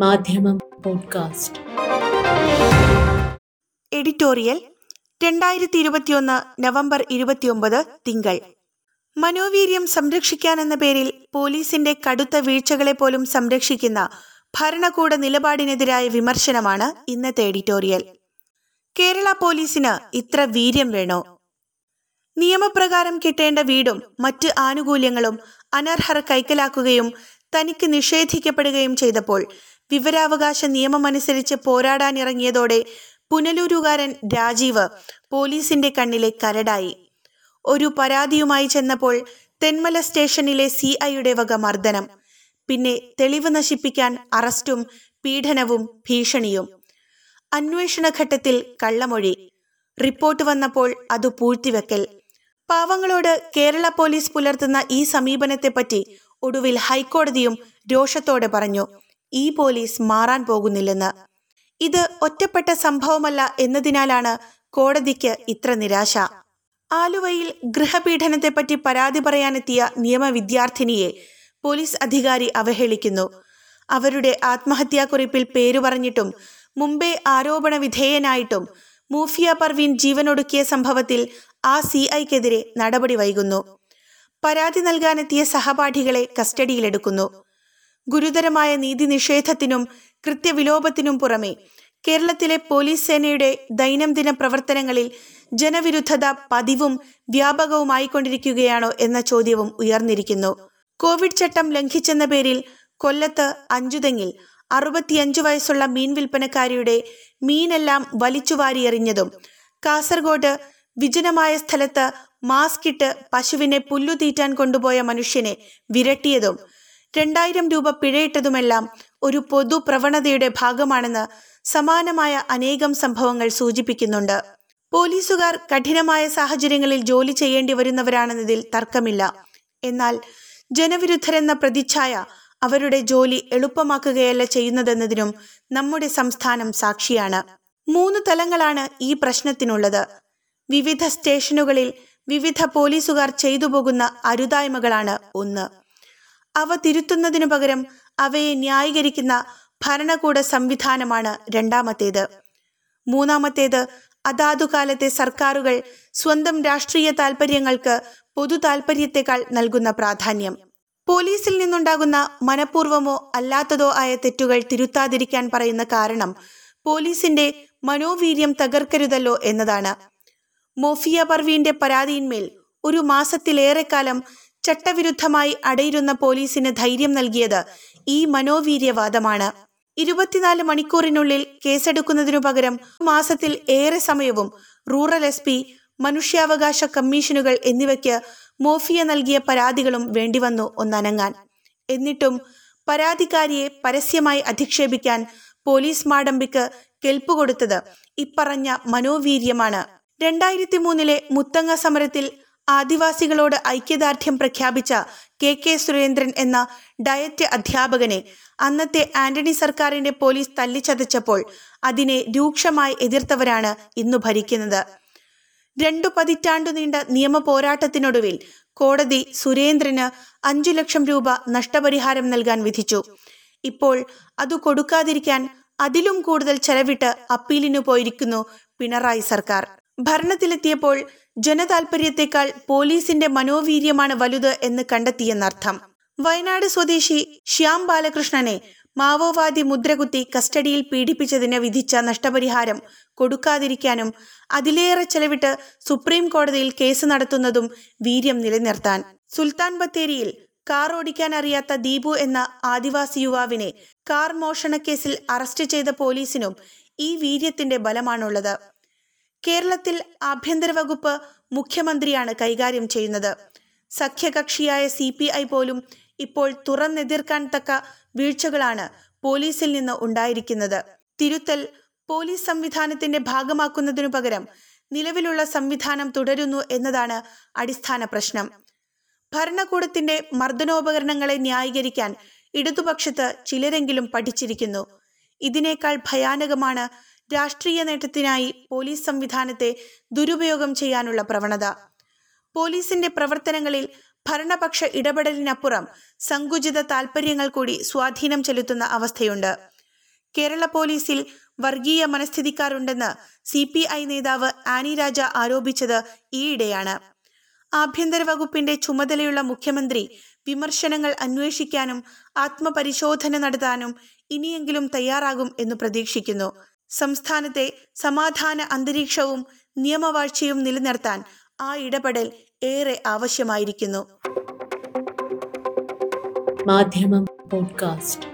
മാധ്യമം podcast. Editorial രണ്ടായിരത്തി ഇരുപത്തിയൊന്ന് നവംബർ ഇരുപത്തിയൊമ്പത് തിങ്കൾ. മനോവീര്യം സംരക്ഷിക്കാനെന്ന പേരിൽ പോലീസിന്റെ കടുത്ത വീഴ്ചകളെ പോലും സംരക്ഷിക്കുന്ന ഭരണകൂട നിലപാടിനെതിരായ വിമർശനമാണ് ഇന്നത്തെ എഡിറ്റോറിയൽ. കേരള പോലീസിന് ഇത്ര വീര്യം വേണോ? നിയമപ്രകാരം കിട്ടേണ്ട വീടും മറ്റ് ആനുകൂല്യങ്ങളും അനർഹർ കൈക്കലാക്കുകയും തനിക്ക് നിഷേധിക്കപ്പെടുകയും ചെയ്തപ്പോൾ വിവരാവകാശ നിയമമനുസരിച്ച് പോരാടാനിറങ്ങിയതോടെ പുനലൂരുകാരൻ രാജീവ് പോലീസിന്റെ കണ്ണിലെ കരടായി. ഒരു പരാതിയുമായി ചെന്നപ്പോൾ തെന്മല സ്റ്റേഷനിലെ സി ഐയുടെ വക മർദ്ദനം. പിന്നെ തെളിവ് നശിപ്പിക്കാൻ അറസ്റ്റും പീഡനവും ഭീഷണിയും. അന്വേഷണ ഘട്ടത്തിൽ കള്ളമൊഴി. റിപ്പോർട്ട് വന്നപ്പോൾ അത് പൂഴ്ത്തിവെക്കൽ. പാവങ്ങളോട് കേരള പോലീസ് പുലർത്തുന്ന ഈ സമീപനത്തെപ്പറ്റി ഒടുവിൽ ഹൈക്കോടതിയും രോഷത്തോടെ പറഞ്ഞു. ഈ പോലീസ് മാറാൻ പോകുന്നില്ലെന്ന്. ഇത് ഒറ്റപ്പെട്ട സംഭവമല്ല എന്നതിനാലാണ് കോടതിക്ക് ഇത്ര നിരാശ. ആലുവയിൽ ഗൃഹപീഡനത്തെപ്പറ്റി പരാതി പറയാനെത്തിയ നിയമവിദ്യാർത്ഥിനിയെ പോലീസ് അധികാരി അവഹേളിക്കുന്നു. അവരുടെ ആത്മഹത്യാക്കുറിപ്പിൽ പേരു പറഞ്ഞിട്ടും മുംബൈ ആരോപണ വിധേയനായിട്ടും മൂഫിയ പർവീൻ ജീവനൊടുക്കിയ സംഭവത്തിൽ ആ സി ഐക്കെതിരെ നടപടി വൈകുന്നു. പരാതി നൽകാനെത്തിയ സഹപാഠികളെ കസ്റ്റഡിയിലെടുക്കുന്നു. ഗുരുതരമായ നീതി നിഷേധത്തിനും കൃത്യവിലോപത്തിനും പുറമെ കേരളത്തിലെ പോലീസ് സേനയുടെ ദൈനംദിന പ്രവർത്തനങ്ങളിൽ ജനവിരുദ്ധത പതിവും വ്യാപകവുമായിക്കൊണ്ടിരിക്കുകയാണോ എന്ന ചോദ്യവും ഉയർന്നിരിക്കുന്നു. കോവിഡ് ചട്ടം ലംഘിച്ചെന്ന പേരിൽ കൊല്ലത്ത് അഞ്ചുതെങ്ങിൽ അറുപത്തിയഞ്ചു വയസ്സുള്ള മീൻ വിൽപ്പനക്കാരിയുടെ മീനെല്ലാം വലിച്ചുവാരിയെറിഞ്ഞതും കാസർഗോഡ് വിജനമായ സ്ഥലത്ത് മാസ്ക് ഇട്ട് പശുവിനെ പുല്ലു തീറ്റാൻ കൊണ്ടുപോയ മനുഷ്യനെ വിരട്ടിയതും രണ്ടായിരം രൂപ പിഴയിട്ടതുമെല്ലാം ഒരു പൊതു പ്രവണതയുടെ ഭാഗമാണെന്ന് സമാനമായ അനേകം സംഭവങ്ങൾ സൂചിപ്പിക്കുന്നുണ്ട്. പോലീസുകാർ കഠിനമായ സാഹചര്യങ്ങളിൽ ജോലി ചെയ്യേണ്ടി വരുന്നവരാണെന്നതിൽ തർക്കമില്ല. എന്നാൽ ജനവിരുദ്ധരെന്ന പ്രതിച്ഛായ അവരുടെ ജോലി എളുപ്പമാക്കുകയല്ല ചെയ്യുന്നതെന്നതിനും നമ്മുടെ സംസ്ഥാനം സാക്ഷിയാണ്. മൂന്ന് തലങ്ങളാണ് ഈ പ്രശ്നത്തിനുള്ളത്. വിവിധ സ്റ്റേഷനുകളിൽ വിവിധ പോലീസുകാർ ചെയ്തു പോകുന്ന അരുതായ്മകളാണ് ഒന്ന്. അവ തിരുത്തുന്നതിനു പകരം അവയെ ന്യായീകരിക്കുന്ന ഭരണകൂട സംവിധാനമാണ് രണ്ടാമത്തേത്. മൂന്നാമത്തേത് അതാതു കാലത്തെ സർക്കാരുകൾ സ്വന്തം രാഷ്ട്രീയ താൽപ്പര്യങ്ങൾക്ക് പൊതു താൽപ്പര്യത്തെക്കാൾ നൽകുന്ന പ്രാധാന്യം. പോലീസിൽ നിന്നുണ്ടാകുന്ന മനഃപൂർവമോ അല്ലാത്തതോ ആയ തെറ്റുകൾ തിരുത്താതിരിക്കാൻ പറയുന്ന കാരണം പോലീസിന്റെ മനോവീര്യം തകർക്കരുതല്ലോ എന്നതാണ്. മോഫിയ പർവീന്റെ പരാതിയിന്മേൽ ഒരു മാസത്തിലേറെക്കാലം ചട്ടവിരുദ്ധമായി അടയിരുന്ന പോലീസിന് ധൈര്യം നൽകിയത് ഈ മനോവീര്യവാദമാണ്. ഇരുപത്തിനാല് മണിക്കൂറിനുള്ളിൽ കേസെടുക്കുന്നതിനു പകരം മാസത്തിൽ ഏറെ സമയവും റൂറൽ എസ് പി മനുഷ്യാവകാശ കമ്മീഷനുകൾ എന്നിവയ്ക്ക് മോഫിയ നൽകിയ പരാതികളും വേണ്ടിവന്നു ഒന്നനങ്ങാൻ. എന്നിട്ടും പരാതിക്കാരിയെ പരസ്യമായി അധിക്ഷേപിക്കാൻ പോലീസ് മാടമ്പിക്ക് കെൽപ്പ് കൊടുത്തത് ഇപ്പറഞ്ഞ മനോവീര്യമാണ്. രണ്ടായിരത്തി മൂന്നിലെ മുത്തങ്ങ സമരത്തിൽ ആദിവാസികളോട് ഐക്യദാർഢ്യം പ്രഖ്യാപിച്ച കെ കെ സുരേന്ദ്രൻ എന്ന ഡയറ്റ് അധ്യാപകനെ അന്നത്തെ ആന്റണി സർക്കാരിന്റെ പോലീസ് തല്ലിച്ചതച്ചപ്പോൾ അതിനെ രൂക്ഷമായി എതിർത്തവരാണ് ഇന്നു ഭരിക്കുന്നത്. രണ്ടു പതിറ്റാണ്ടു നീണ്ട നിയമ പോരാട്ടത്തിനൊടുവിൽ കോടതി സുരേന്ദ്രന് അഞ്ചു ലക്ഷം രൂപ നഷ്ടപരിഹാരം നൽകാൻ വിധിച്ചു. ഇപ്പോൾ അത് കൊടുക്കാതിരിക്കാൻ അതിലും കൂടുതൽ ചെലവിട്ട് അപ്പീലിനു പോയിരിക്കുന്നു പിണറായി സർക്കാർ. ഭരണത്തിലെത്തിയപ്പോൾ ജനതാൽപര്യത്തെക്കാൾ പോലീസിന്റെ മനോവീര്യമാണ് വലുത് എന്ന് കണ്ടെത്തിയെന്നർത്ഥം. വയനാട് സ്വദേശി ശ്യാം ബാലകൃഷ്ണനെ മാവോവാദി മുദ്രകുത്തി കസ്റ്റഡിയിൽ പീഡിപ്പിച്ചതിന് വിധിച്ച നഷ്ടപരിഹാരം കൊടുക്കാതിരിക്കാനും അതിലേറെ ചെലവിട്ട് സുപ്രീം കോടതിയിൽ കേസ് നടത്തുന്നതും വീര്യം നിലനിർത്താൻ. സുൽത്താൻ ബത്തേരിയിൽ കാർ ഓടിക്കാൻ അറിയാത്ത ദീപു എന്ന ആദിവാസി യുവാവിനെ കാർ മോഷണക്കേസിൽ അറസ്റ്റ് ചെയ്ത പോലീസിനും ഈ വീര്യത്തിന്റെ ബലമാണുള്ളത്. കേരളത്തിൽ ആഭ്യന്തര വകുപ്പ് മുഖ്യമന്ത്രിയാണ് കൈകാര്യം ചെയ്യുന്നത്. സഖ്യകക്ഷിയായ സി പി ഐ പോലും ഇപ്പോൾ തുറന്നെതിർക്കാൻ തക്ക വീഴ്ചകളാണ് പോലീസിൽ നിന്ന് ഉണ്ടായിരിക്കുന്നത്. തിരുത്തൽ പോലീസ് സംവിധാനത്തിന്റെ ഭാഗമാക്കുന്നതിനു പകരം നിലവിലുള്ള സംവിധാനം തുടരുന്നു എന്നതാണ് അടിസ്ഥാന പ്രശ്നം. ഭരണകൂടത്തിന്റെ മർദ്ദനോപകരണങ്ങളെ ന്യായീകരിക്കാൻ ഇടതുപക്ഷത്ത് ചിലരെങ്കിലും പഠിച്ചിരിക്കുന്നു. ഇതിനേക്കാൾ ഭയാനകമാണ് രാഷ്ട്രീയ നേട്ടത്തിനായി പോലീസ് സംവിധാനത്തെ ദുരുപയോഗം ചെയ്യാനുള്ള പ്രവണത. പോലീസിന്റെ പ്രവർത്തനങ്ങളിൽ ഭരണപക്ഷ ഇടപെടലിനപ്പുറം സങ്കുചിത താൽപ്പര്യങ്ങൾ കൂടി സ്വാധീനം ചെലുത്തുന്ന അവസ്ഥയുണ്ട്. കേരള പോലീസിൽ വർഗീയ മനസ്ഥിതിക്കാരുണ്ടെന്ന് സി പി ഐ നേതാവ് ആനി രാജ ആരോപിച്ചത് ഈയിടെയാണ്. ആഭ്യന്തര വകുപ്പിന്റെ ചുമതലയുള്ള മുഖ്യമന്ത്രി വിമർശനങ്ങൾ അന്വേഷിക്കാനും ആത്മപരിശോധന നടത്താനും ഇനിയെങ്കിലും തയ്യാറാകും എന്ന് പ്രതീക്ഷിക്കുന്നു. സംസ്ഥാനത്തെ സമാധാന അന്തരീക്ഷവും നിയമവാഴ്ചയും നിലനിർത്താൻ ആ ഇടപെടൽ ഏറെ ആവശ്യമായിരിക്കുന്നു. മാധ്യമം പോഡ്കാസ്റ്റ്.